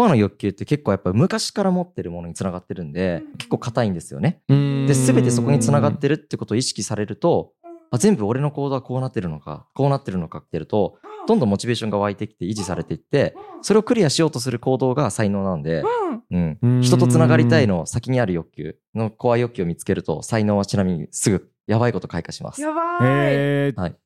コアの欲求って結構やっぱ昔から持ってるものにつながってるんで、結構硬いんですよね。で、で全てそこにつながってるってことを意識されると、あ全部俺の行動はこうなってるのか、こうなってるのかってやると、どんどんモチベーションが湧いてきて維持されていって、それをクリアしようとする行動が才能なんで、うんうん、人とつながりたいの先にある欲求のコア欲求を見つけると、才能はちなみにすぐやばいこと開花します。やばい。えーはい。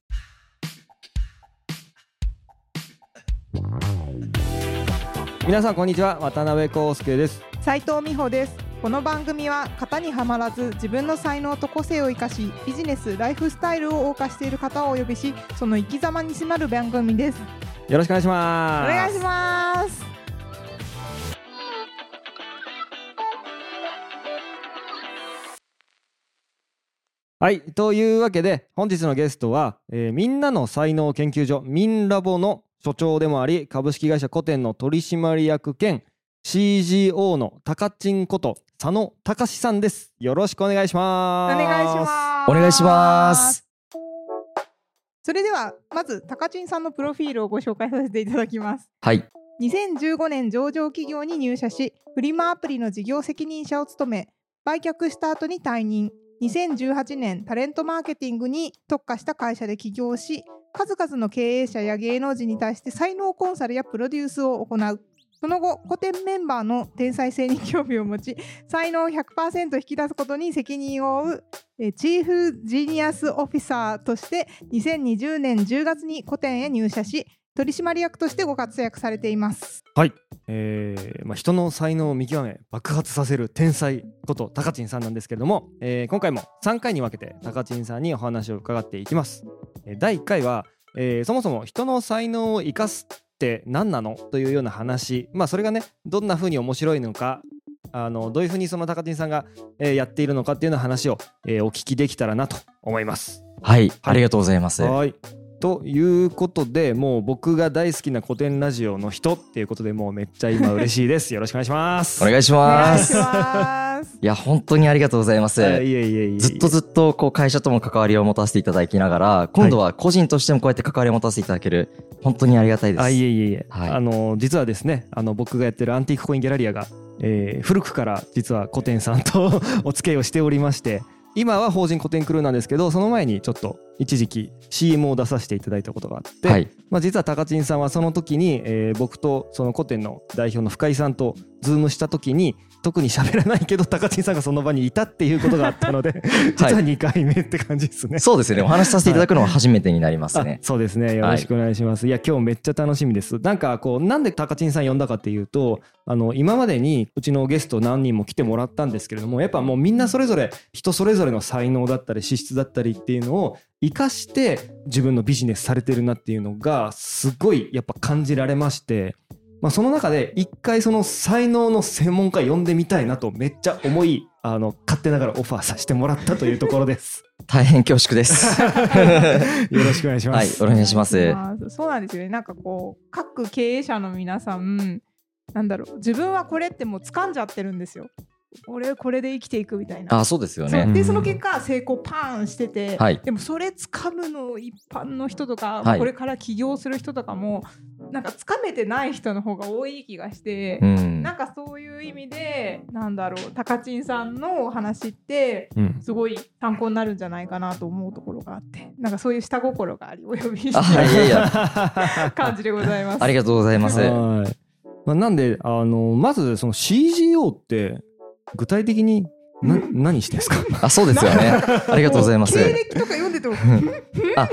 皆さんこんにちは。渡辺康介です。斉藤美穂です。この番組は型にはまらず自分の才能と個性を生かしビジネスライフスタイルを謳歌している方をお呼びしその生き様に迫る番組です。よろしくお願いしおます。願いします。はい。というわけで本日のゲストは、えーみんなの才能研究所ミンラボの所長でもあり株式会社古典の取締役兼 CGO の高ちんこと佐野隆さんです。よろしくお願いしおます。願いします。お願いします。それではまず高知さんのプロフィールをご紹介させていただきます。はい。2015年上場企業に入社しフリマアプリの事業責任者を務め売却した後に退任。2018年タレントマーケティングに特化した会社で起業し数々の経営者や芸能人に対して才能コンサルやプロデュースを行う。その後古典メンバーの天才性に興味を持ち才能を100%引き出すことに責任を負うチーフジニアスオフィサーとして2020年10月に古典へ入社し取締役としてご活躍されています。はい、えーまあ、人の才能を見極め爆発させる天才こと高知さんなんですけれども、えー今回も3回に分けて高知さんにお話を伺っていきます。えー第1回は、えーそもそも人の才能を生かすって何なの？というような話、まあ、それがねどんな風に面白いのかあのどういう風にその高知さんが、えーやっているのかっていうような話を、えーお聞きできたらなと思います。はい。ありがとうございます。はい。ということでもう僕が大好きな古典ラジオの人っていうことでもうめっちゃ今嬉しいです。よろしくお願いします。お願いします。い。や、本当にありがとうございます。ずっとずっとこう会社とも関わりを持たせていただきながら、今度は個人としてもこうやって関わりを持たせていただける、本当にありがたいです。あいえいえいえ、はいあの実はですねあの僕がやってるアンティークコインギャラリアが、えー古くから実は古典さんと お付き合いをしておりまして今は法人古典クルーなんですけどその前にちょっと一時期 CM を出させていただいたことがあって、はい。まあ、実は高知さんはその時に、えー僕とその古典の代表の深井さんとズームした時に特に喋らないけど高知さんがその場にいたっていうことがあったので 実は2回目って感じですね。そうですね。お話しさせていただくのは初めてになりますね。あそうですねよろしくお願いします、い、や今日めっちゃ楽しみですなんかこうなんで高知さん呼んだかっていうとあの今までにうちのゲスト何人も来てもらったんですけれどもやっぱもうみんなそれぞれ人それぞれの才能だったり資質だったりっていうのを生かして自分のビジネスされてるなっていうのがすごいやっぱ感じられましてまあ、その中で一回その才能の専門家呼んでみたいなとめっちゃ思いあの勝手ながらオファーさせてもらったというところです。大変恐縮です。よろしくお願いしまはい。す。お願い。お願いしますそうなんですよね。なんかこう各経営者の皆さん、なんだろう自分はこれってもう掴んじゃってるんですよ。俺これで生きていくみたいな。あ、そうですよね。でその結果成功パーンしてて、はいでもそれ掴むの一般の人とか、はいこれから起業する人とかもなんか掴めてない人の方が多い気がして、うんなん。かそういう意味でなんだろう高知さんのお話ってうんすごい参考になるんじゃないかなと思うところがあってなんかそういう下心がありお呼びしあ、いてやいや、感じでございます。ありがとうございます。はい。まあ、なんであのまずその CGO って具体的にな何してんですか？あ、そうですよね。ありがとうございます。経歴とか読んでても あ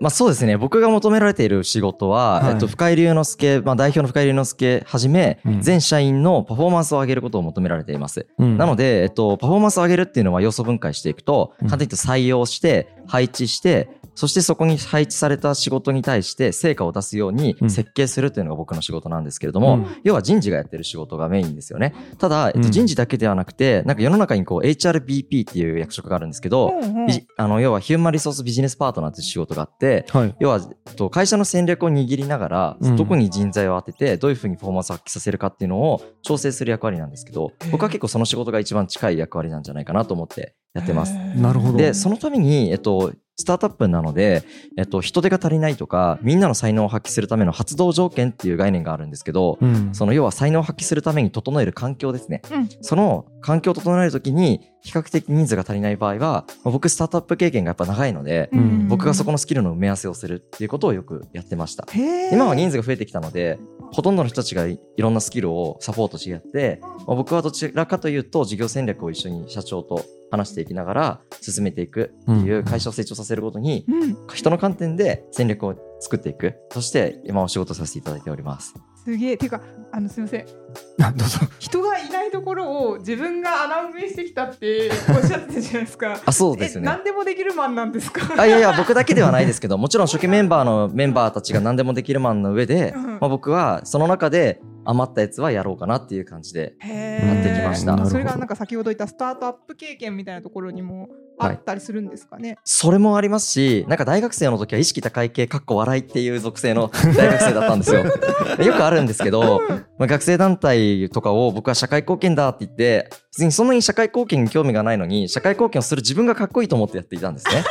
まあそうですね。僕が求められている仕事は、はいえっと、深井龍之介、まあ代表の深井龍之介はじめ、うん全社員のパフォーマンスを上げることを求められています。ななので、えっと、パフォーマンスを上げるっていうのは要素分解していくと、うん簡単に言うと採用して、配置して、そしてそこに配置された仕事に対して成果を出すようにうん。設計するっていうのが僕の仕事なんですけれども、うん。要は人事がやってる仕事がメインですよね。ただ、えっと、うん。人事だけではなくて、なんか世の中にこう HRBP っていう役職があるんですけど、うんうん。あの、要はヒューマンリソースビジネスパートナーっていう仕事があって、はい。要は、えっと会社の戦略を握りながら、うん。どこに人材を当てて、どういうふうにパフォーマンスを発揮させるかっていうのを調整する役割なんですけど、僕は結構その仕事が一番近い役割なんじゃないかなと思ってやってます。なるほど。で、そのために、えっと、スタートアップなので、えっと、人手が足りないとか、みんなの才能を発揮するための発動条件っていう概念があるんですけど、うんその要は才能を発揮するために整える環境ですね。うんその環境を整えるときに、比較的人数が足りない場合は、まあ僕スタートアップ経験がやっぱ長いので、うん僕がそこのスキルの埋め合わせをするっていうことをよくやってました。今は人数が増えてきたので、ほとんどの人たちがいいろんなスキルをサポートし合って、まあ僕はどちらかというと事業戦略を一緒に社長と話していきながら進めていくっていう会社を成長させるごとに、うん人の観点で戦略を作っていく。そして今お仕事させていただいております。すげえ。ていうかあのすみません。あどうぞ。人がいないところを自分が穴埋めしてきたって おっしゃってたじゃないですか。あ、そうですえね。何でもできるマンなんですか？あいやいや、僕だけではないですけど、もちろん初期メンバーのメンバーたちが何でもできるマンの上で、うん。まあ、僕はその中で余ったやつはやろうかなっていう感じで。へやってきました。それがなんか先ほど言ったスタートアップ経験みたいなところにもあったりするんですかね、それもありますし、なんか大学生の時は意識高い系、かっこ笑いっていう属性の 大学生だったんですよ。よくあるんですけど、まあ、学生団体とかを僕は社会貢献だって言って、別にそんなに社会貢献に興味がないのに、社会貢献をする自分がかっこいいと思ってやっていたんですね。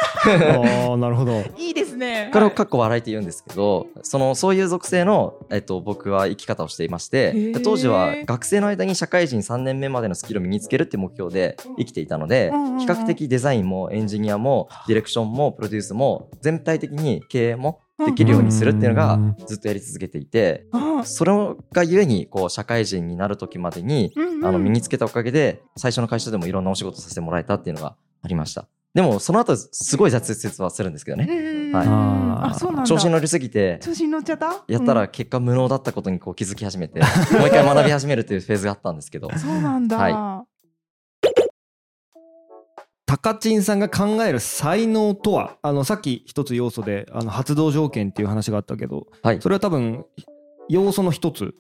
ああなるほど。いいですね。これをかっこ笑いって言うんですけど、その、そういう属性の、えっと、僕は生き方をしていまして当時は学生の間に社会人3年目までのスキルを身につけるっていう目標で生きていたのでうんうんうん、比較的デザインもエンジニアもディレクションもプロデュースも全体的に経営もできるようにするっていうのがうん。ずっとやり続けていて、あそれがゆえに、こう、社会人になる時までに、あの、身につけたおかげで、最初の会社でもいろんなお仕事させてもらえたっていうのがありました。でも、その後、すごい挫折はするんですけどね。うんはい。調子に乗りすぎて、調子に乗っちゃった？やったら結果無能だったことにこう気づき始めて、もう一回学び始めるっていうフェーズがあったんですけど。うん、そうなんだ、はタカチンさんが考える才能とは？あのさっき一つ要素であの発動条件っていう話があったけどはい。そ。れは多分要素の一つ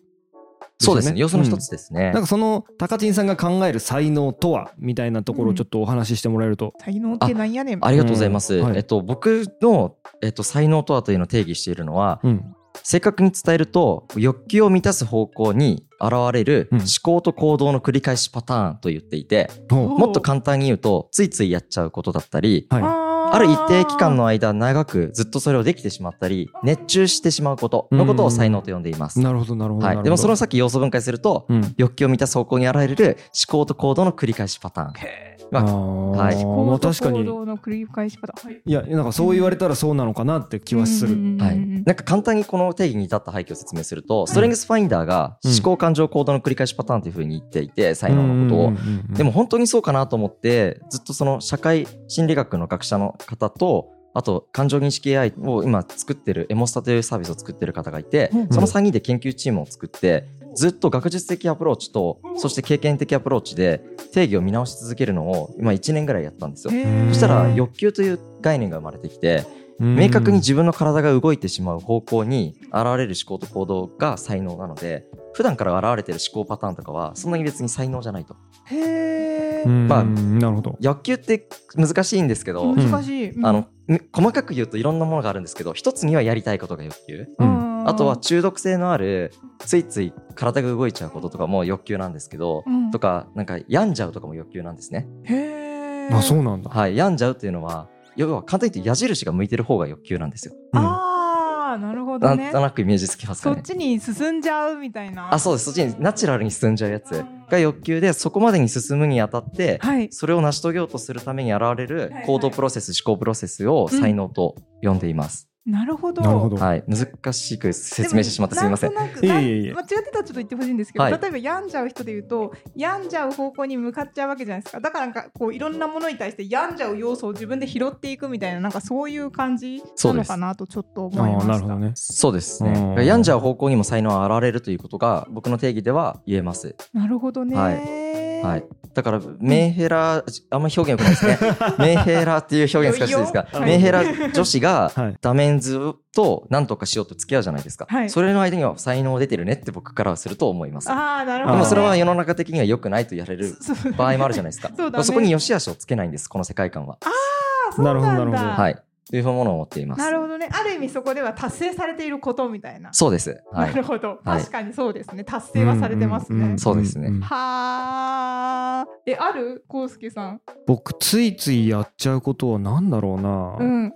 そうですね。要素の一うんつですね。なんかそのタカチンさんが考える才能とはみたいなところをちょっとお話ししてもらえると、才能ってなんやねん。ありがとうございます。うん。はい。えっと、僕の、えっと、才能とはというのを定義しているのは、うん正確に伝えると欲求を満たす方向に現れるうん。思考と行動の繰り返しパターンと言っていて、ほう。もっと簡単に言うとついついやっちゃうことだったりはい。ある一定期間の間長くずっとそれをできてしまったり熱中してしまうことのことを才能と呼んでいます。なるほどなるほどなるほど。はい、でもその先要素分解するとうん。欲求を満たす方向に現れる思考と行動の繰り返しパターン。まあはい。まあ確かに。行動の繰り返し方。はいいやなんかそう言われたらそうなのかなって気はする、うんはい、なんか簡単にこの定義に至った背景を説明すると、ストレングスファインダーがうん思考感情行動の繰り返しパターンというふうに言っていて、才能のことを。うんうんうんうん。でも本当にそうかなと思って、ずっとその社会心理学の学者の方と、あと感情認識 AI を今作ってるエモスタというサービスを作ってる方がいてうん、その3人で研究チームを作って、ずっと学術的アプローチと、そして経験的アプローチで定義を見直し続けるのを今1年ぐらいやったんですよ。そしたら欲求という概念が生まれてきて、明確に自分の体が動いてしまう方向に現れる思考と行動が才能なので普段から現れてる思考パターンとかはそんなに別に才能じゃないと。へまあなるほど。欲求って難しいんですけど、難しい、うん。あのみ細かく言うといろんなものがあるんですけど一つにはやりたいことが欲求。うんあとは中毒性のあるついつい体が動いちゃうこととかも欲求なんですけど、うん。とかなんか病んじゃうとかも欲求なんですね。へー。あそうなんだ、はい病んじゃうっていうのは要は簡単に言うと矢印が向いてる方が欲求なんですよ。うん。あーなるほどなんねとなくイメージつきますかねそっちに進んじゃうみたいな。あそうです。そっちにナチュラルに進んじゃうやつが欲求でそこまでに進むにあたって、はい。それを成し遂げようとするために現れるはい行動プロセス、思考プロセスを才能と呼んでいます、なるほどなるほど。はい。難しく説明してしまってすみません。んとなくいえいえ。いえ間違ってたらちょっと言ってほしいんですけど、はい。例えば病んじゃう人で言うと病んじゃう方向に向かっちゃうわけじゃないですか。だからなんかこういろんなものに対して病んじゃう要素を自分で拾っていくみたいななんかそういう感じなのかなとちょっと思いまあした。ーなるほどね。そうですね。うん。病んじゃう方向にも才能は現れるということが僕の定義では言えます。なるほどね、はいはい。だからメンヘラあんまり表現良くないですね。メンヘラっていう表現難しいですがメンヘラ女子が はい。ダメンズと何とかしようと付き合うじゃないですか、はい。それの間には才能出てるねって僕からはすると思います。ああなるほど、ね、でもそれは世の中的には良くないとやれる場合もあるじゃないですか。そね。こに良し悪しをつけないんですこの世界観は。あなるほどなるほどはいというものを思っています。なるほどね。ある意味そこでは達成されていることみたいな。そうです。は。ないるほど。はい。確かにそうですね。達成はされてますね、んんん。そうですね。んはあえある？こうすけさん。僕ついついやっちゃうことはなんだろうな。うん。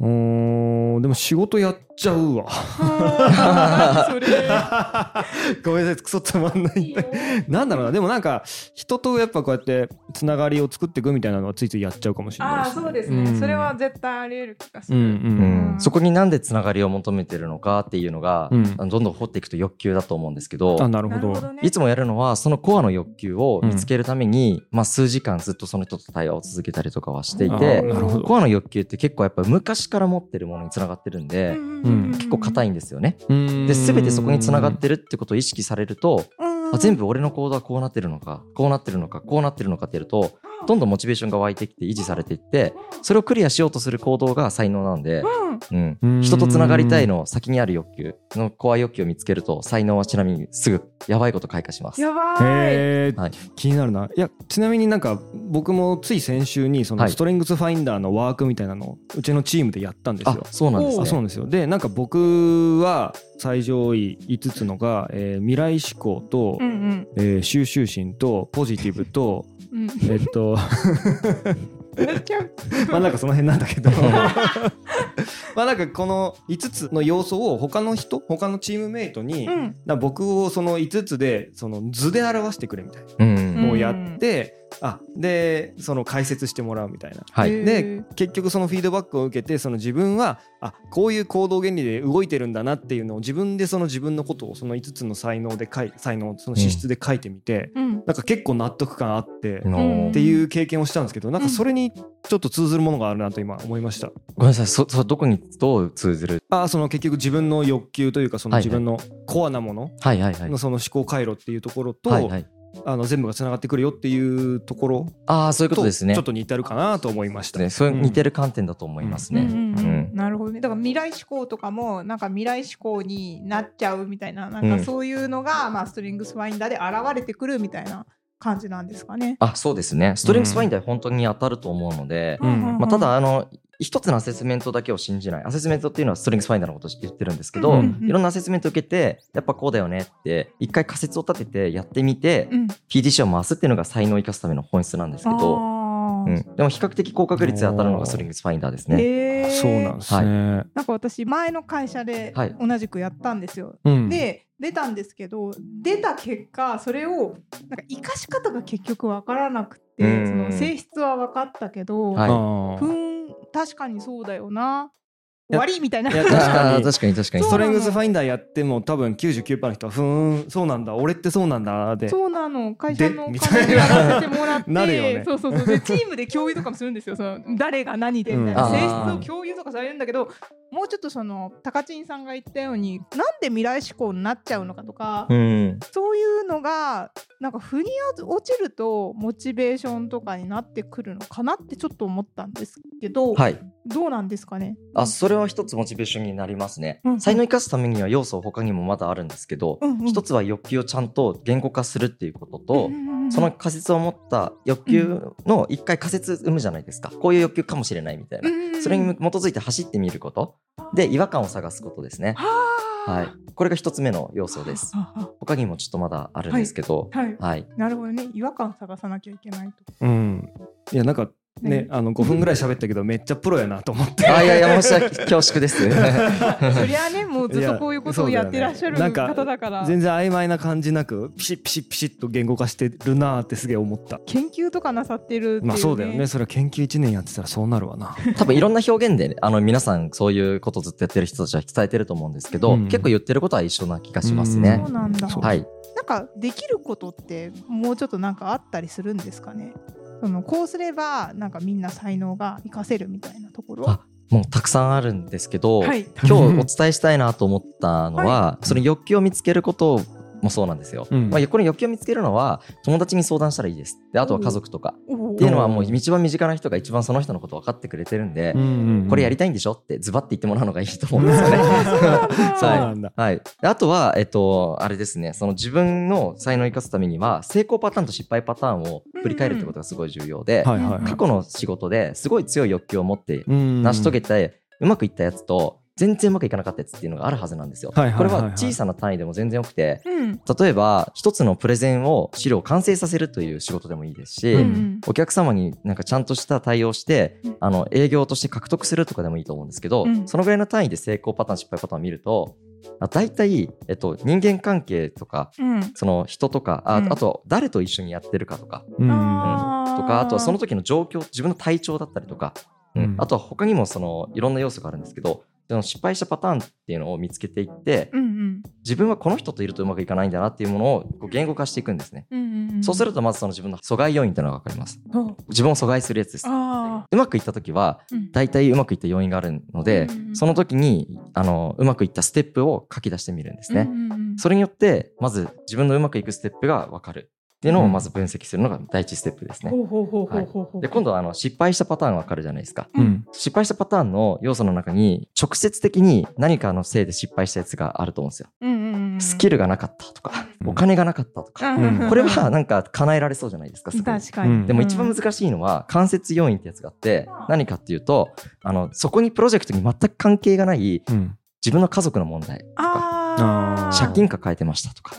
うーんでも仕事やっちゃうわ。ごめんなさいクソつまんないなんだろうな。でもなんか人とやっぱこうやってつながりを作っていくみたいなのはついついやっちゃうかもしれないああそうですね、ん。それは絶対あり得る気がする、うんううん。ん、そこになんでつながりを求めてるのかっていうのが、どんどん掘っていくと欲求だと思うんですけど。あなるほど。いつもやるのはそのコアの欲求を見つけるために、まあ、数時間ずっとその人と対話を続けたりとかはしていあてーなるほど。コアの欲求って結構やっぱ昔から持ってるものにつながってるんで、結構硬いんですよね。でで全てそこにつながってるってことを意識されるとうんあ全部俺の行動はこうなってるのかこうなってるのかこうなってるのかってやるとどんどんモチベーションが湧いてきて維持されていってそれをクリアしようとする行動が才能なんで、うん。うん。人とつながりたいの先にある欲求のコア欲求を見つけると才能はちなみにすぐやばいこと開花します。やばい。はい。気になるな。いやちなみになんか僕もつい先週にそのはい。ストレングスファインダーのワークみたいなのをうちのチームでやったんですあよ。そうなんですね。あそうなんですよ。でなんか僕は最上位5つのが、えー未来志向と、うんうん。えー収集心とポジティブとうん。えっと まあなんかその辺なんだけど。まあなんかこの5つの要素を他の人他のチームメイトに、うん。な僕をその5つでその図で表してくれみたいな。うん。のをやって、あでその解説してもらうみたいな。はい、で結局そのフィードバックを受けてその自分はあこういう行動原理で動いてるんだなっていうのを自分でその自分のことをその5つの才能で書い才能その資質で書いてみて、うん。なんか結構納得感あって、あのーっていう経験をしたんですけどなんかそれにちょっと通ずるものがあるなと今思いました。ごめんなさい。そそどこにどう通ずる？あその結局自分の欲求というかそのはいはい。自分のコアなものはいはいはい。のその思考回路っていうところと、はいはいあの全部がつながってくるよっていうところああそういうことですね。ちょっと似てるかなと思いました。ねそういう似てる観点だと思いますね、うんうんうんうん。なるほどね。だから未来志向とかもなんか未来志向になっちゃうみたいななんかうん。そういうのが、まあ、ストリングスファインダーで現れてくるみたいな感じなんですかね。あそうですね。ストレングスファインダー本当に当たると思うので、うん。まあ、ただあの一つのアセスメントだけを信じない。アセスメントっていうのはストリングスファインダーのことを言ってるんですけど、うんいろんなアセスメントを受けてやっぱこうだよねって一回仮説を立ててやってみて、うん。PDC を回すっていうのが才能を生かすための本質なんですけど、うん、でも比較的高確率で当たるのがストリングスファインダーですね。そうなんですね。なんか私前の会社ではい。同じくやったんですよ。うん、で出たんですけど出た結果それをなんか生かし方が結局わからなくてうん。その性質は分かったけど、はい。あー。ふーん確かにそう。だよな。や終わりみたいな。確かに。確かに確かに。ストレングスファインダーやっても多分99%の人はふーんそうなんだ。俺ってそうなんだ。でそうなの。会社のおで金でやらせてもらってなるよね。そうそうそう。でチームで共有とかもするんですよ。その誰が何でみたいな、うん。性質を共有とかされるんだけどもうちょっとその高知さんが言ったようになんで未来志向になっちゃうのかとか、うん。そういうのがなんか腑に落ちるとモチベーションとかになってくるのかなってちょっと思ったんですけど、はい。どうなんですかね？あそれは一つモチベーションになりますね、うん。才能を生かすためには要素他にもまだあるんですけど、うんうん。一つは欲求をちゃんと言語化するっていうことと、うんうんうんその仮説を持った欲求の一回仮説生むじゃないですか。こういう欲求かもしれないみたいな、うんうんうん。それに基づいて走ってみることで違和感を探すことですね。はい。これが一つ目の要素です。他にもちょっとまだあるんですけど。あはい。はい、なるほどね。違和感探さなきゃいけないと。うん。いやなんかね何あの5分ぐらい喋ったけどめっちゃプロやなと思って。あいやいや申し訳恐縮です そりゃねもうずっとこういうことをやってらっしゃる方だから。全然曖昧な感じなくピシッピシッピシッと言語化してるなーってすげえ思った。研究とかなさってるね、まあそうだよね。それは研究1年やってたらそうなるわな。多分いろんな表現で、ね、あの皆さんそういうことずっとやってる人たちは伝えてると思うんですけど、うん。結構言ってることは一緒な気がしますね。そう。なんだ。そうはい、なんかできることってもうちょっとなんかあったりするんですかね？そのこうすればなんかみんな才能が活かせるみたいなところ。あもうたくさんあるんですけど、はい。今日お伝えしたいなと思ったのは、その欲求を見つけることもそうなんですよ。うんまあ、これ欲求を見つけるのは友達に相談したらいいです。であとは家族とか、おっていうのはもう一番身近な人が一番その人のこと分かってくれてるんで、これやりたいんでしょ？ってズバッて言ってもらうのがいいと思うんですよね。そうなんだ。はい。あとは、えっと、あれですね、その自分の才能を生かすためには、成功パターンと失敗パターンを振り返るってことがすごい重要で、はいはいはい過去の仕事ですごい強い欲求を持ってうん成し遂げて、うまくいったやつと、全然うまくいかなかったやつっていうのがあるはずなんですよ。はいはいはいはい。これは小さな単位でも全然よくて、うん。例えば一つのプレゼンを資料を完成させるという仕事でもいいですし、うんお客様になんかちゃんとした対応して、うん。あの営業として獲得するとかでもいいと思うんですけど、うん。そのぐらいの単位で成功パターン失敗パターンを見るとあ大体、えっと、人間関係とかうん。その人とかあ,、うん。あと誰と一緒にやってるかとか、うん。とかあとはその時の状況自分の体調だったりとか、あとは他にもそのいろんな要素があるんですけどその失敗したパターンっていうのを見つけていってうんうん自分はこの人といるとうまくいかないんだなっていうものをこう言語化していくんですね。うんうんうんそうするとまずその自分の阻害要因というのが分かります。自分を阻害するやつです。あうまくいった時は大体うまくいった要因があるので、うんその時にあのうまくいったステップを書き出してみるんですね。うんうんうんそれによってまず自分のうまくいくステップが分かるっていうのをまず分析するのが第一ステップですね。で今度はあの失敗したパターン分かるじゃないですか。うん。失敗したパターンの要素の中に直接的に何かのせいで失敗したやつがあると思うんですよ。うんうんうんスキルがなかったとか、うん。お金がなかったとか、うんうんこれはなんか叶えられそうじゃないですか。すごい確かに、うん。でも一番難しいのは間接要因ってやつがあって何かっていうとあのそこにプロジェクトに全く関係がないうん。自分の家族の問題とか借金抱えてましたとか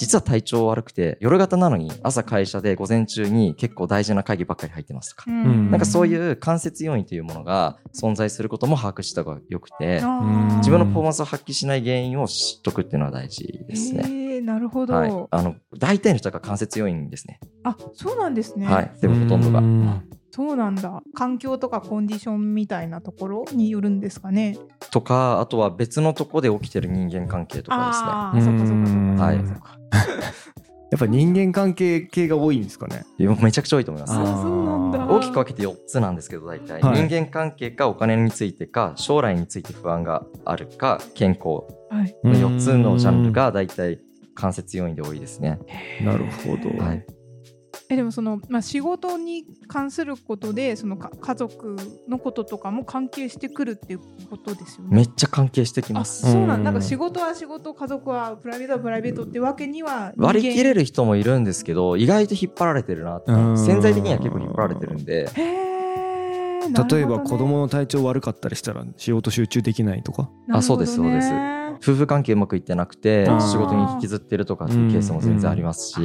実は体調悪くて夜型なのに朝会社で午前中に結構大事な会議ばっかり入ってますとか、ん。なんかそういう間接要因というものが存在することも把握した方がよくて自分のパフォーマンスを発揮しない原因を知っとくっていうのは大事ですね。へーなるほど、はい、あの大体の人が間接要因ですね。あそうなんですね、はい、でもほとんどが。う。ん。そうなんだ。環境とかコンディションみたいなところによるんですかね。とかあとは別のとこで起きてる人間関係とかですね。ああそっかそっかそっか。はい やっぱ人間関係系が多いんですかね？めちゃくちゃ多いと思います。大きく分けて4つなんですけど大体、はい人間関係かお金についてか将来について不安があるか健康はいの4つのジャンルが大体間接要因で多いですね。なるほど。はい、えでもその、まあ、仕事に関することでそのか家族のこととかも関係してくるっていうことですよね。めっちゃ関係してきまあす。そうなんうん。なんか仕事は仕事家族はプライベートはプライベートってわけには割り切れる人もいるんですけど意外と引っ張られてるなって。うん。潜在的には結構引っ張られてるんで。ね。例えば子供の体調悪かったりしたら仕事集中できないとか？あそうですなるほどね夫婦関係うまくいってなくて仕事に引きずってるとかっていうケースも全然ありますし、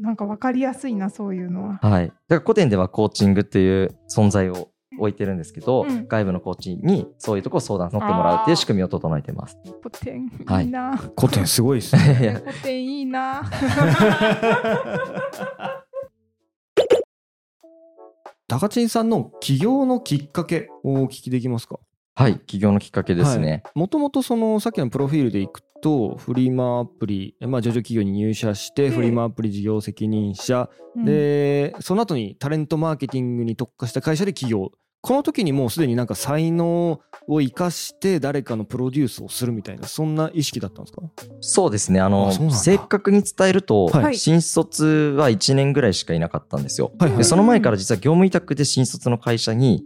なんかわかりやすいなそういうのは。はい、だから古典ではコーチングっていう存在を置いてるんですけど、うん外部のコーチにそういうとこを相談乗ってもらうっていう仕組みを整えてます。古典はいいいな。古典すごいですね。古典いいな。高知さんの起業のきっかけをお聞きできますか？はい、起業のきっかけですね。もともとそのさっきのプロフィールでいくとフリマアプリ、まあ、上場企業に入社してうん。フリマアプリ事業責任者、うん。でその後にタレントマーケティングに特化した会社で起業この時にもうすでになんか才能を生かして誰かのプロデュースをするみたいなそんな意識だったんですか？そうですね。あの正確に伝えると、はい。新卒は1年ぐらいしかいなかったんですよ。はいはい。でその前から実は業務委託で新卒の会社に、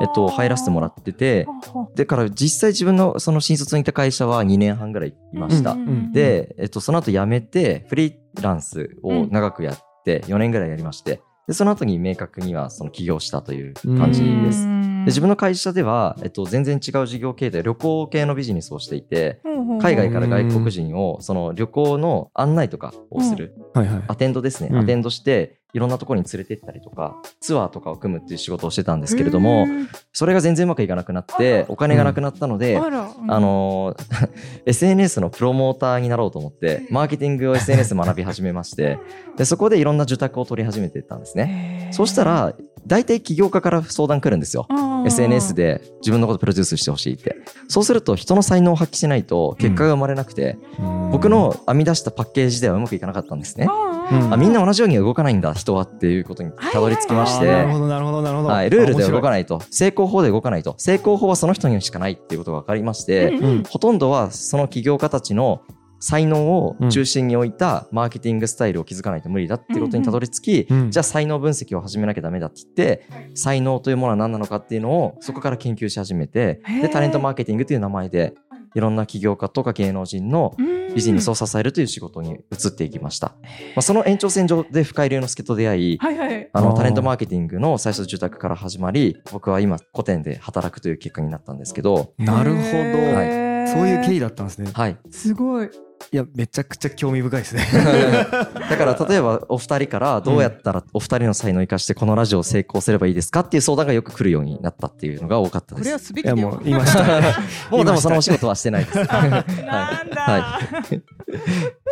えっと、入らせてもらってて、でから実際自分のその新卒にいた会社は2年半ぐらいいました。んで、えっと、その後辞めてフリーランスを長くやって4年ぐらいやりましてでその後に明確にはその起業したという感じです。で自分の会社では、えっと、全然違う事業系で旅行系のビジネスをしていて海外から外国人をその旅行の案内とかをする。はいはい。アテンドですね、うん。アテンドしていろんなところに連れてったりとかツアーとかを組むっていう仕事をしてたんですけれどもそれが全然うまくいかなくなってお金がなくなったので、あら、うん。あのー SNS のプロモーターになろうと思ってマーケティングを SNS 学び始めましてでそこでいろんな受託を取り始めていったんですね。そうしたら大体起業家から相談来るんですよ。SNS で自分のことプロデュースしてほしいって。そうすると人の才能を発揮しないと結果が生まれなくて、僕の編み出したパッケージではうまくいかなかったんですね。うんあみんな同じようには動かないんだ人はっていうことにたどり着きまして、あーなるほどなるほどなるほど、はい、ルールでは動かい、ないと。成功法で動かないと。成功法はその人にしかないっていうことが分かりまして、うんうん。ほとんどはその起業家たちの才能を中心に置いたマーケティングスタイルを築かないと無理だっていうことにたどり着き、うんじゃあ才能分析を始めなきゃダメだって言って、才能というものは何なのかっていうのをそこから研究し始めてでタレントマーケティングという名前でいろんな起業家とか芸能人のビジネスを支えるという仕事に移っていきました、まあ、その延長線上で深井龍之介と出会いはいはい。あのタレントマーケティングの最初受託から始まり僕は今古典で働くという結果になったんですけど。なるほど、へー。そういう経緯だったんですね。はい。すごい。いやめちゃくちゃ興味深いですね だから例えばお二人からどうやったらお二人の才能を生かしてこのラジオを成功すればいいですかっていう相談がよく来るようになったっていうのが多かったこれはです。すべきだよいやもう。言いましたもうでもそのお仕事はしてないです。なんだ。は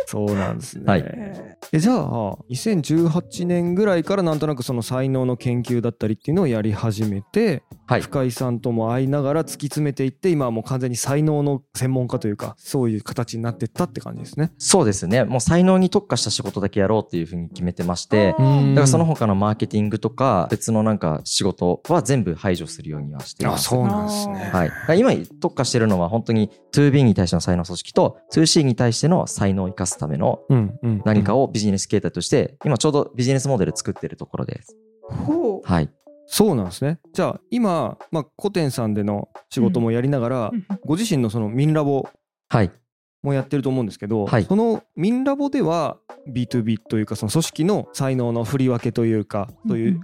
そうなんですね、はいへえじゃあ2018年ぐらいからなんとなくその才能の研究だったりっていうのをやり始めて、はい深井さんとも会いながら突き詰めていって今はもう完全に才能の専門家というかそういう形になってったって感じですね。そうですね。もう才能に特化した仕事だけやろうっていうふうに決めてまして、だからその他のマーケティングとか別のなんか仕事は全部排除するようにはしています。あそうなんですね。はい、今特化してるのは本当に 2B に対しての才能組織と 2C に対しての才能を生かすためのうんうん、何かをビジネス形態として今ちょうどビジネスモデル作ってるところです。ほう。はい。そうなんですね。じゃあ今、まあ、古典さんでの仕事もやりながら、うん。ご自身のそのミンラボはい。もやってると思うんですけど、はい。そのミンラボでは B2B というかその組織の才能の振り分けというかそういう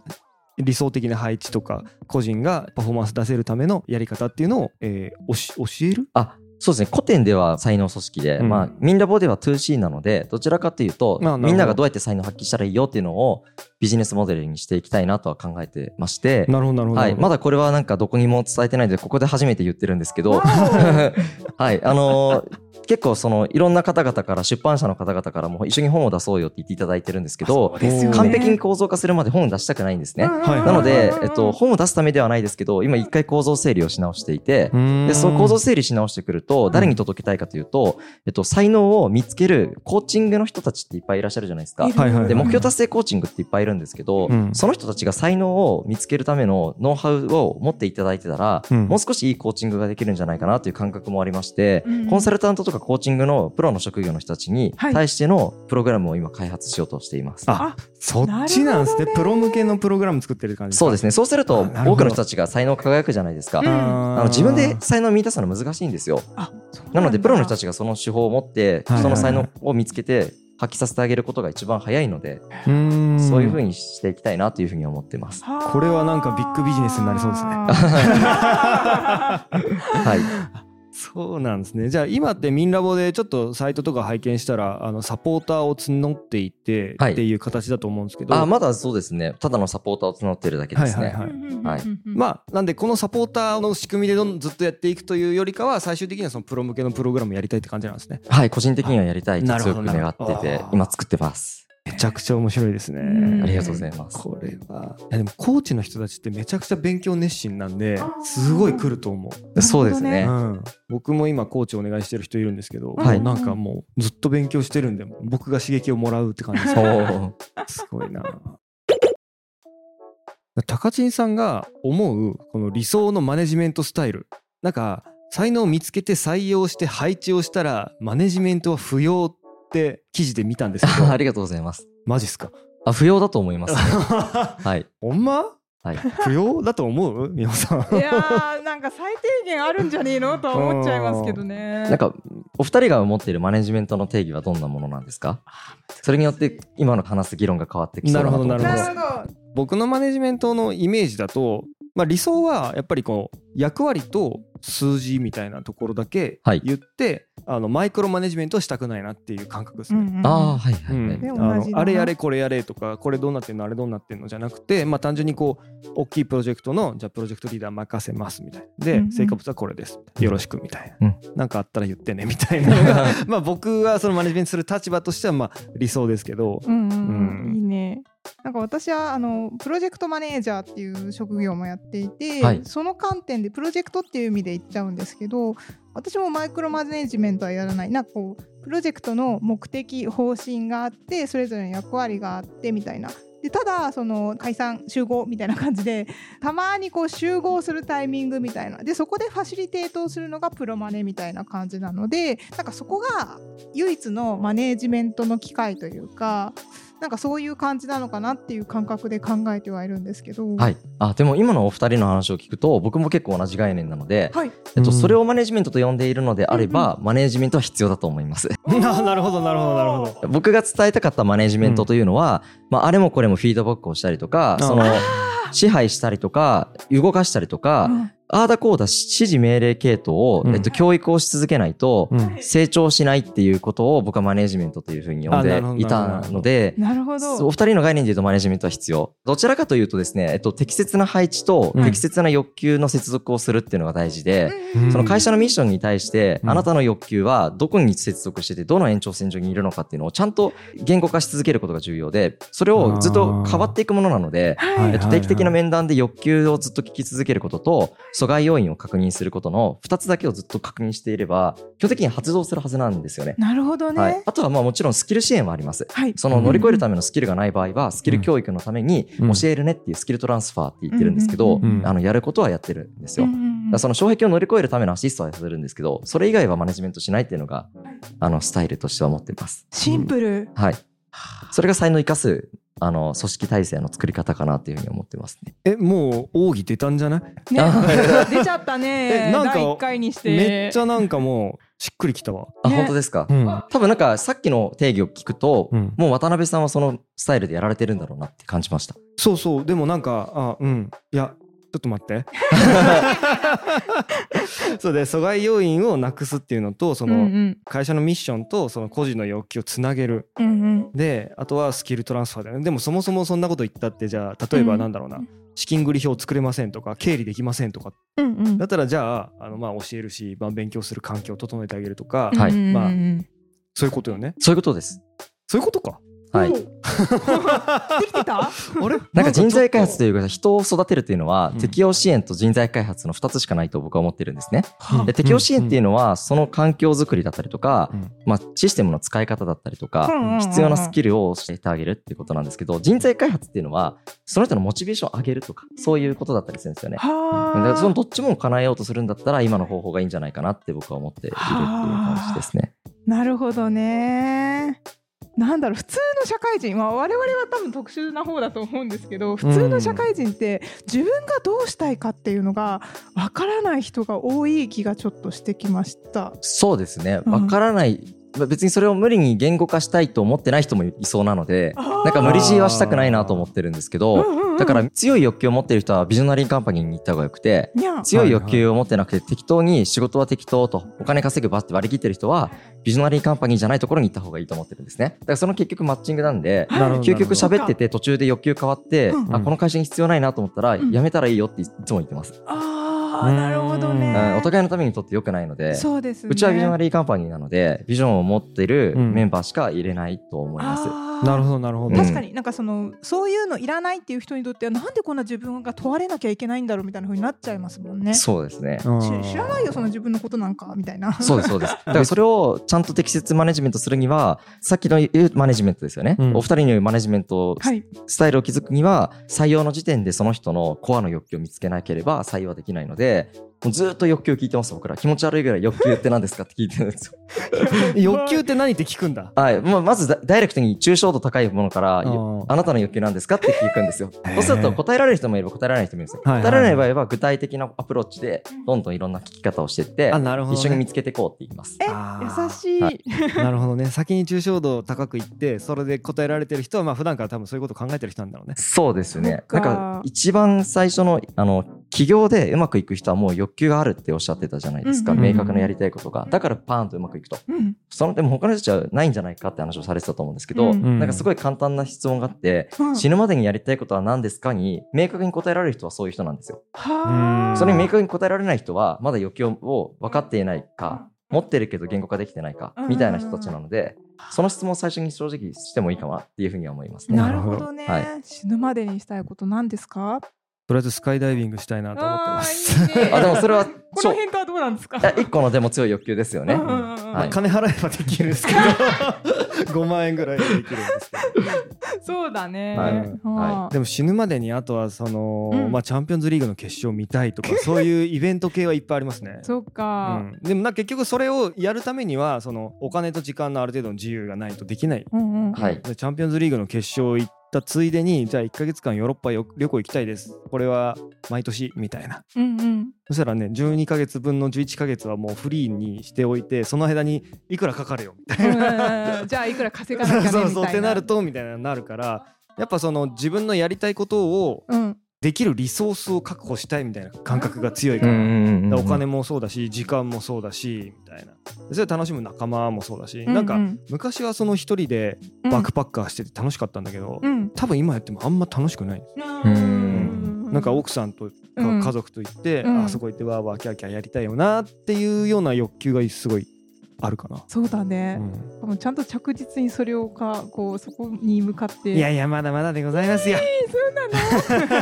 理想的な配置とか個人がパフォーマンス出せるためのやり方っていうのを、えーおし教える？あそうですね。古典では才能組織で、うん。まあ、ミンラボでは 2C なのでどちらかというとみんながどうやって才能を発揮したらいいよっていうのをビジネスモデルにしていきたいなとは考えてまして、なるほどなるほど。はい、まだこれはなんかどこにも伝えてないのでここで初めて言ってるんですけど、わ はい。あのー結構そのいろんな方々から出版社の方々からも一緒に本を出そうよって言っていただいてるんですけどね。完璧に構造化するまで本を出したくないんですね。はいなのでえっと、本を出すためではないですけど今一回構造整理をし直していて、でその構造整理し直してくると誰に届けたいかというと、えっと、才能を見つけるコーチングの人たちっていっぱいいらっしゃるじゃないですか。いるはいはい。で目標達成コーチングっていっぱいいるんですけど、うんその人たちが才能を見つけるためのノウハウを持っていただいてたら、うんもう少しいいコーチングができるんじゃないかなという感覚もありまして、うんコンサルタントとかコーチングのプロの職業の人たちにはい対してのプログラムを今開発しようとしています。あそっちなんですねねプロ向けのプログラム作ってる感じそうですね。そうすると多くの人たちが才能輝くじゃないですか。うんああの自分で才能を見出すの難しいんですよ。なのでプロの人たち。ちがその手法を持ってはいはいはいその才能を見つけて発揮させてあげることが一番早いので、そういうふうにしていきたいなというふうに思ってます。これはなんかビッグビジネスになりそうですね はい。そうなんですね。じゃあ今ってミンラボでちょっとサイトとか拝見したらあのサポーターを募っていてはい。っていう形だと思うんですけど、あ、まだそうですね。ただのサポーターを募ってるだけですね。はいはいはい。はい。まあなんでこのサポーターの仕組みでどんずっとやっていくというよりかは最終的にはそのプロ向けのプログラムをやりたいって感じなんですね。はい、個人的にはやりたいと強く願ってて今作ってます。めちゃくちゃ面白いですね。うん。ありがとうございます。これは。いやでもコーチの人たちってめちゃくちゃ勉強熱心なんですごい来ると思う。そうですね。うん、僕も今コーチお願いしてる人いるんですけど、はい。もうなんかもうずっと勉強してるんで僕が刺激をもらうって感じで。すすごいな。高知さんが思うこの理想のマネジメントスタイル。なんか才能を見つけて採用して配置をしたらマネジメントは不要って記事で見たんですけど ありがとうございます。マジっすか？あ、不要だと思いますね。はい。ほんま？はい。不要だと思う？みおさんいやーなんか最低限あるんじゃねえのとは思っちゃいますけどね。なんか、お二人が思っているマネジメントの定義はどんなものなんですか？それによって今の話す議論が変わってきそうだなと思いなるます。なるほど。僕のマネジメントのイメージだと、まあ、理想はやっぱりこう役割と数字みたいなところだけはい。言って、あのマイクロマネジメントはしたくないなっていう感覚ですね。ああ、はいはいはい。うん。であれやれこれやれとかこれどうなってんのあれどうなってんのじゃなくて、まあ、単純にこう大きいプロジェクトのじゃあプロジェクトリーダー任せますみたいな。で、うんうん。成果物はこれですよろしくみたいな、うん。なんかあったら言ってねみたいなのがまあ僕はそのマネジメントする立場としてはまあ理想ですけど、うんうんううんん、いいね。なんか私はあのプロジェクトマネージャーっていう職業もやっていて、はい。その観点でプロジェクトっていう意味で言っちゃうんですけど私もマイクロマネジメントはやらない。なんかこうプロジェクトの目的方針があってそれぞれの役割があってみたいな。でただその解散集合みたいな感じで たまにこう集合するタイミングみたいな。でそこでファシリテートをするのがプロマネみたいな感じなのでなんかそこが唯一のマネージメントの機会というかなんかそういう感じなのかなっていう感覚で考えてはいるんですけど。はい、あでも今のお二人の話を聞くと僕も結構同じ概念なので、はい、えっと、うん。それをマネジメントと呼んでいるのであれば、マネジメントは必要だと思います。な なるほどなるほどなるほど。僕が伝えたかったマネジメントというのは、まあ、あれもこれもフィードバックをしたりとかあその支配したりとか動かしたりとか、うんああだこうだ指示命令系統を、うん。えっと、教育をし続けないと、うん。成長しないっていうことを僕はマネジメントというふうに呼んでいたので。なるほど。お二人の概念で言うとマネジメントは必要。どちらかというとですね、えっと、適切な配置とうん。適切な欲求の接続をするっていうのが大事で、うんその会社のミッションに対して、うん。あなたの欲求はどこに接続してて、どの延長線上にいるのかっていうのをちゃんと言語化し続けることが重要で、それをずっと変わっていくものなので、はい。えっと、定期的な面談で欲求をずっと聞き続けることと、阻害要因を確認することの2つだけをずっと確認していれば、基本的に発動するはずなんですよね。なるほどね。はい、あとはまあもちろんスキル支援はあります。はいその乗り越えるためのスキルがない場合は、スキル教育のためにうん教えるねっていうスキルトランスファーって言ってるんですけど、あのやることはやってるんですよ。うんうんうんだからその障壁を乗り越えるためのアシストはするんですけど、それ以外はマネジメントしないっていうのが、あの、スタイルとしては持ってます。シンプル。はい。それが才能を生かす、あの、組織体制の作り方かなっていうふうに思ってますね。えもう奥義出たんじゃない？出ちゃったね。えなんか第1回にして。めっちゃなんかもうしっくりきたわ。あ、ね。本当ですか、うん。多分なんかさっきの定義を聞くと、うん。もう渡辺さんはそのスタイルでやられてるんだろうなって感じました。そうそう。でもなんかあうん。いやちょっと待って。そうで阻害要因をなくすっていうのとそのん会社のミッションとその個人の欲求をつなげる。うんうん。であとはスキルトランスファーだよね。でもそもそもそんなこと言ったってじゃあ例えばなんだろうな、うん資金繰り表作れませんとか経理できませんとか。うんうん。だったらじゃああのまあ教えるし、まあ、勉強する環境を整えてあげるとか、はいまあそういうことよね。そういうことです。そういうことかはい。お。できてた？あれ？なんか人材開発といいうか人を育てるっていうのは、うん。適応支援と人材開発の2つしかないと僕は思ってるんですね。はで適応支援っていうのはその環境づくりだったりとか、うん。まあ、システムの使い方だったりとか、必要なスキルを教えてあげるっていうことなんですけど人材開発っていうのはその人のモチベーションを上げるとかそういうことだったりするんですよね。はだからそのどっちも叶えようとするんだったら今の方法がいいんじゃないかなって僕は思っているっていう感じですね。なるほどね。なんだろう普通の社会人、まあ、我々は多分特殊な方だと思うんですけど普通の社会人って自分がどうしたいかっていうのがわからない人が多い気がちょっとしてきました。そうですね。うんわからない。まあ別にそれを無理に言語化したいと思ってない人もいそうなので、なんか無理強いはしたくないなと思ってるんですけど、だから強い欲求を持っている人はビジョナリーカンパニーに行った方がよくて、強い欲求を持ってなくて適当に仕事は適当とお金稼ぐ場って割り切ってる人はビジョナリーカンパニーじゃないところに行った方がいいと思ってるんですね。だからその結局マッチングなんで、究極喋ってて途中で欲求変わって、うん。あこの会社に必要ないなと思ったらうん。やめたらいいよっていつも言ってます。あーなるほどうんね。お互いのためにとって良くないので、そうですね。うちはビジョナリーカンパニーなのでビジョンを持っているうんメンバーしか入れないと思います。あーなるほどなるほど、うん確かになんかそのそういうのいらないっていう人にとってはなんでこんな自分が問われなきゃいけないんだろうみたいな風になっちゃいますもんね。そうですね。知らないよその自分のことなんかみたいな。そうです、そうです。だからそれをちゃんと適切マネジメントするには、さっきの言うマネジメントですよね。うんお二人に言うマネジメントはい。スタイルを築くには、採用の時点でその人のコアの欲求を見つけなければ採用はできないので、もうずっと欲求を聞いてます、僕ら。気持ち悪いぐらい欲求って何ですかって聞いてるんですよ。欲求って何って聞くんだ？はい。まあまずダダイレクトに抽象度高いものから、あなたの欲求なんですかって聞くんですよ。そうすると答えられる人もいれば答えられない人もいるんですよ。はいはい答えられない場合は具体的なアプローチでどんどんいろんな聞き方をしていって、あなるほど、ね、一緒に見つけていこうって言います。え優しい。は いなるほどね先に抽象度高くいってそれで答えられてる人はまあ普段から多分そういうこと考えてる人なんだろうねそうですね。なんか一番最初のあの企業でうまくいく人はもう欲求があるっておっしゃってたじゃないですか、うんうん明確なやりたいことが。だからパーンとうまくいくと。うん。そのでも他の人たちはないんじゃないかって話をされてたと思うんですけど、うん。なんかすごい簡単な質問があって、うん。死ぬまでにやりたいことは何ですかに明確に答えられる人はそういう人なんですよ。はあ。それに明確に答えられない人はまだ欲求を分かっていないか、持ってるけど言語化できてないかうん。みたいな人たちなので、その質問を最初に正直してもいいかなっていうふうには思いますね。なるほどね、はい。死ぬまでにしたいこと何ですか？とりあえずスカイダイビングしたいなと思ってますあーいいねあでもそれはこ超の辺はどうなんですか？いや一個のでも強い欲求ですよね。はい金払えばできるんですけど 5万円ぐらいでできるんですけどそうだね。はいはでも死ぬまでにあとはその、うんまあチャンピオンズリーグの決勝見たいとか そういうイベント系はいっぱいありますね。そっか。うん、でもな結局それをやるためにはそのお金と時間のある程度の自由がないとできない。うんうん。はい。でチャンピオンズリーグの決勝行ったついでにじゃあ1ヶ月間ヨーロッパよ旅行行きたいですこれは毎年みたいなうんうん。そしたらね12ヶ月分の11ヶ月はもうフリーにしておいてその間にいくらかかるよみたいなうんじゃあいくら稼がなきゃね みたいな。そうそうってなるとみたいななるからやっぱその自分のやりたいことをうん。できるリソースを確保したいみたいな感覚が強いから。お金もそうだし時間もそうだしみたいな。それを楽しむ。仲間もそうだし、うんうん。なんか昔はその一人でバックパッカーしてて楽しかったんだけど、うん。多分今やってもあんま楽しくない、うん。なんか奥さんと家族と行って、うん。あそこ行ってわーわーキャーキャーやりたいよなっていうような欲求がすごいあるかな。そうだね。うん多分ちゃんと着実にそれをかこうそこに向かって。いやいやまだまだでございますよ。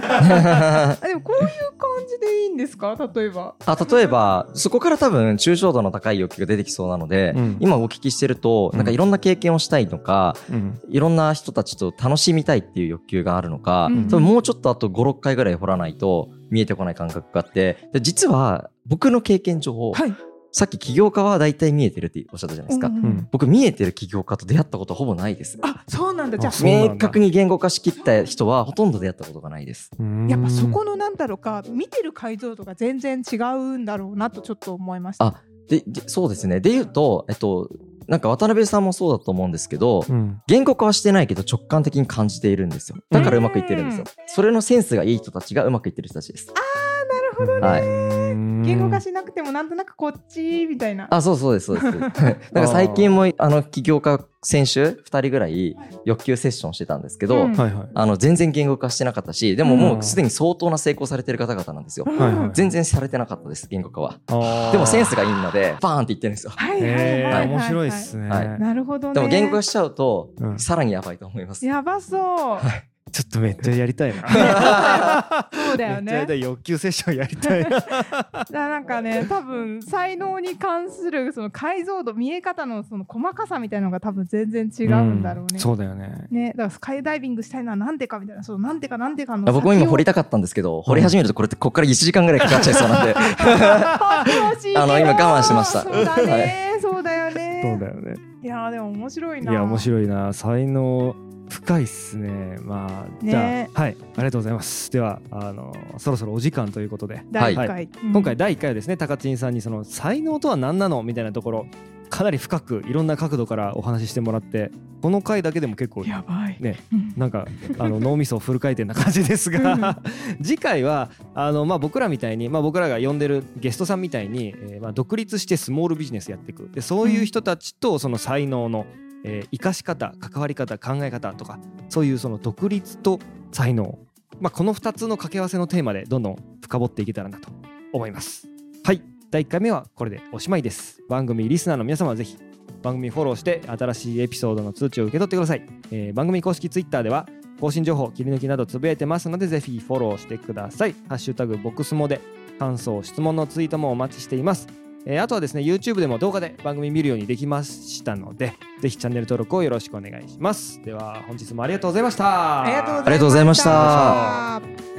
あでもこういう感じでいいんですか？例えば。あ例えばそこから多分抽象度の高い欲求が出てきそうなので、うん今お聞きしてるとなんかいろんな経験をしたいのか、うんいろんな人たちと楽しみたいっていう欲求があるのか、うん多分もうちょっとあと56回ぐらい掘らないと見えてこない感覚があってで実は僕の経験上、はい。さっき起業家は大体見えてるっておっしゃったじゃないですか、うんうん僕見えてる起業家と出会ったことはほぼないです。あそうなんだ。じゃあ明確に言語化しきった人はほとんど出会ったことがないです。やっぱそこのなんだろうか見てる解像度が全然違うんだろうなとちょっと思いました。あででそうですね。で言うとえっとなんか渡辺さんもそうだと思うんですけど、うん。言語化はしてないけど直感的に感じているんですよ。だからうまくいってるんですよ。それのセンスがいい人たちがうまくいってる人たちです。なるほどね。はい言語化しなくてもなんとなくこっちみたいな。あそうそうですそうです。なんか最近もあの起業家先週2人ぐらい欲求セッションしてたんですけど、うん。はいはい。あの全然言語化してなかったしでももうすでに相当な成功されてる方々なんですよ、うん。はいはい。全然されてなかったです言語化は。でもセンスがいいのでバーンって言ってるんですよ。はい。はい。へはいはい。ー面白いっすね。はい。なるほどね。でも言語化しちゃうと、うん。さらにやばいと思います。やばそう。ちょっとめっちゃやりたいな。そうだよね。欲求セッションやりたい な。んかね多分才能に関するその解像度見え方のその細かさみたいなのが多分全然違うんだろうね。そうだよね。ね、だからスカイダイビングしたいのはなんでかみたいな、そうなんでかなんでかのあ僕も今掘りたたかったんですけど掘り始めるとこれってここから1時間ぐらいかかっちゃいそうなんで あの今我慢しましたそうだね、そうだよね。そうだよね。いやーでも面白いな。いや面白いな。才能深いっすね。まあ、じゃね。あはい。ありがとうございます。ではあのそろそろお時間ということで、第一回、はい。うん。今回第1回はですね高知さんにその才能とは何なのみたいなところかなり深くいろんな角度からお話ししてもらってこの回だけでも結構やばい。ねうん。なんかあの脳みそフル回転な感じですが 次回はあの、まあ、僕らみたいに、まあ、僕らが呼んでるゲストさんみたいに、えーまあ、独立してスモールビジネスやっていく。でそういう人たちとその才能の、えー生かし方関わり方考え方とかそういうその独立と才能、まあ、この2つの掛け合わせのテーマでどんどん深掘っていけたらなと思います。はい。第1回目はこれでおしまいです。番組リスナーの皆様はぜひ番組フォローして新しいエピソードの通知を受け取ってください、えー番組公式ツイッターでは更新情報切り抜きなどつぶやいてますのでぜひフォローしてください。ハッシュタグボックスモで感想質問のツイートもお待ちしています。えーあとはですね YouTube でも動画で番組見るようにできましたのでぜひチャンネル登録をよろしくお願いします。では本日もありがとうございました。ありがとうございました。ありがとうございました